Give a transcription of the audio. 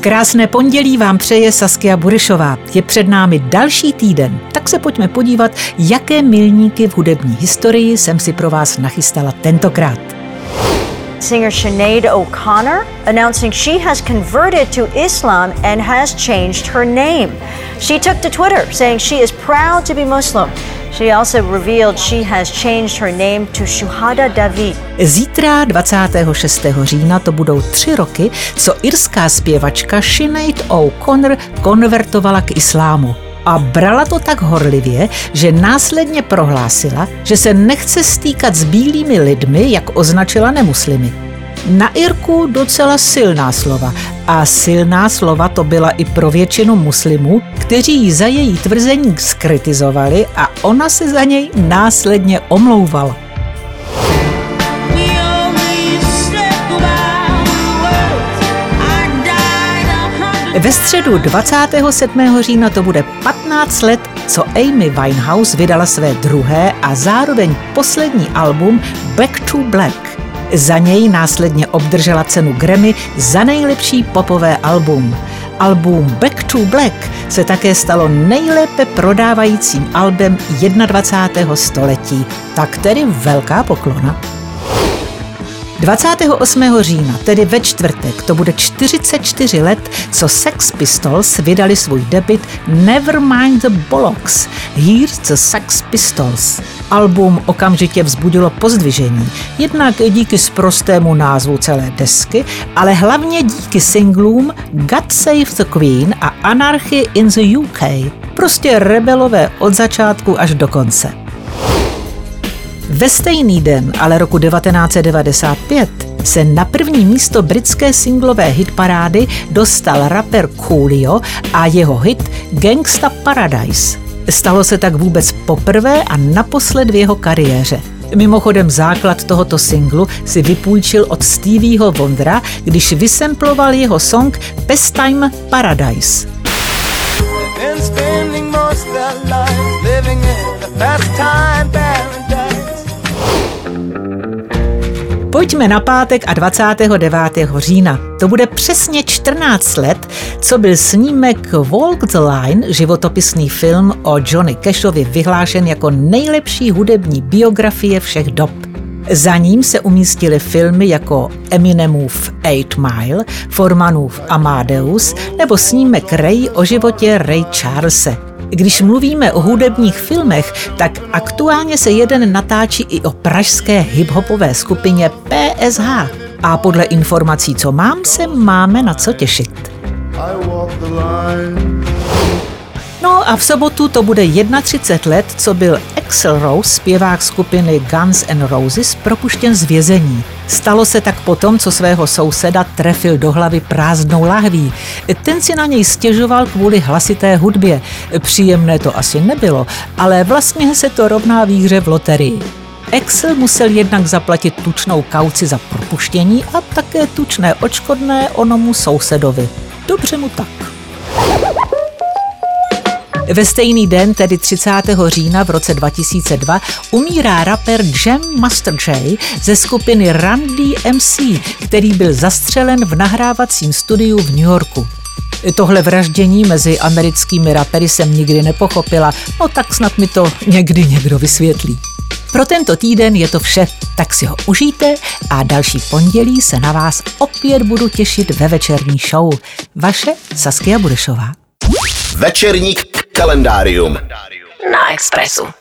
Krásné pondělí vám přeje Saskia Burešová. Je před námi další týden, tak se pojďme podívat, jaké milníky v hudební historii jsem si pro vás nachystala tentokrát. Singer Sinead O'Connor announcing she has converted to Islam and has changed her name. She took to Twitter saying she is proud to be Muslim. She also revealed she has changed her name to Shuhada David. Zítra 26. října to budou tři roky, co irská zpěvačka Sinead O'Connor konvertovala k islámu. A brala to tak horlivě, že následně prohlásila, že se nechce stýkat s bílými lidmi, jak označila nemuslimy. Na Irku docela silná slova. A silná slova to byla i pro většinu muslimů, kteří ji za její tvrzení skritizovali a ona se za něj následně omlouvala. Ve středu 27. října to bude 15 let, co Amy Winehouse vydala své druhé a zároveň poslední album Back to Black. Za něj následně obdržela cenu Grammy za nejlepší popové album. Album Back to Black se také stalo nejlépe prodávajícím albem 21. století, tak tedy velká poklona. 28. října, tedy ve čtvrtek, to bude 44 let, co Sex Pistols vydali svůj debit Nevermind the Bollocks, Here's the Sex Pistols. Album okamžitě vzbudilo pozdvižení, jednak díky sprostému názvu celé desky, ale hlavně díky singlům God Save the Queen a Anarchy in the UK. Prostě rebelové od začátku až do konce. Ve stejný den, ale roku 1995, se na první místo britské singlové hitparády dostal rapper Coolio a jeho hit Gangsta Paradise. Stalo se tak vůbec poprvé a naposled v jeho kariéře. Mimochodem základ tohoto singlu si vypůjčil od Stevieho Wondera, když vysemploval jeho song Pastime Paradise. Pojďme na pátek a 29. října. To bude přesně 14 let, co byl snímek Walk the Line, životopisný film o Johnny Cashovi vyhlášen jako nejlepší hudební biografie všech dob. Za ním se umístily filmy jako Eminemův Eight Mile, Formanův Amadeus nebo snímek Ray o životě Ray Charlese – když mluvíme o hudebních filmech, tak aktuálně se jeden natáčí i o pražské hiphopové skupině PSH. A podle informací, co mám, se máme na co těšit. No a v sobotu to bude 31 let, co byl Axel Rose, zpěvák skupiny Guns N' Roses, propuštěn z vězení. Stalo se tak potom, co svého souseda trefil do hlavy prázdnou lahví. Ten si na něj stěžoval kvůli hlasité hudbě. Příjemné to asi nebylo, ale vlastně se to rovná výhře v loterii. Excel musel jednak zaplatit tučnou kauci za propuštění a také tučné očkodné onomu sousedovi. Dobře mu tak. Ve stejný den, tedy 30. října v roce 2002, umírá rapper Jam Master J ze skupiny Run DMC, který byl zastřelen v nahrávacím studiu v New Yorku. Tohle vraždění mezi americkými rapery jsem nikdy nepochopila, no tak snad mi to někdy někdo vysvětlí. Pro tento týden je to vše, tak si ho užijte a další pondělí se na vás opět budu těšit ve večerní show. Vaše Saskia Budešová. Večerník kalendárium na Expressu.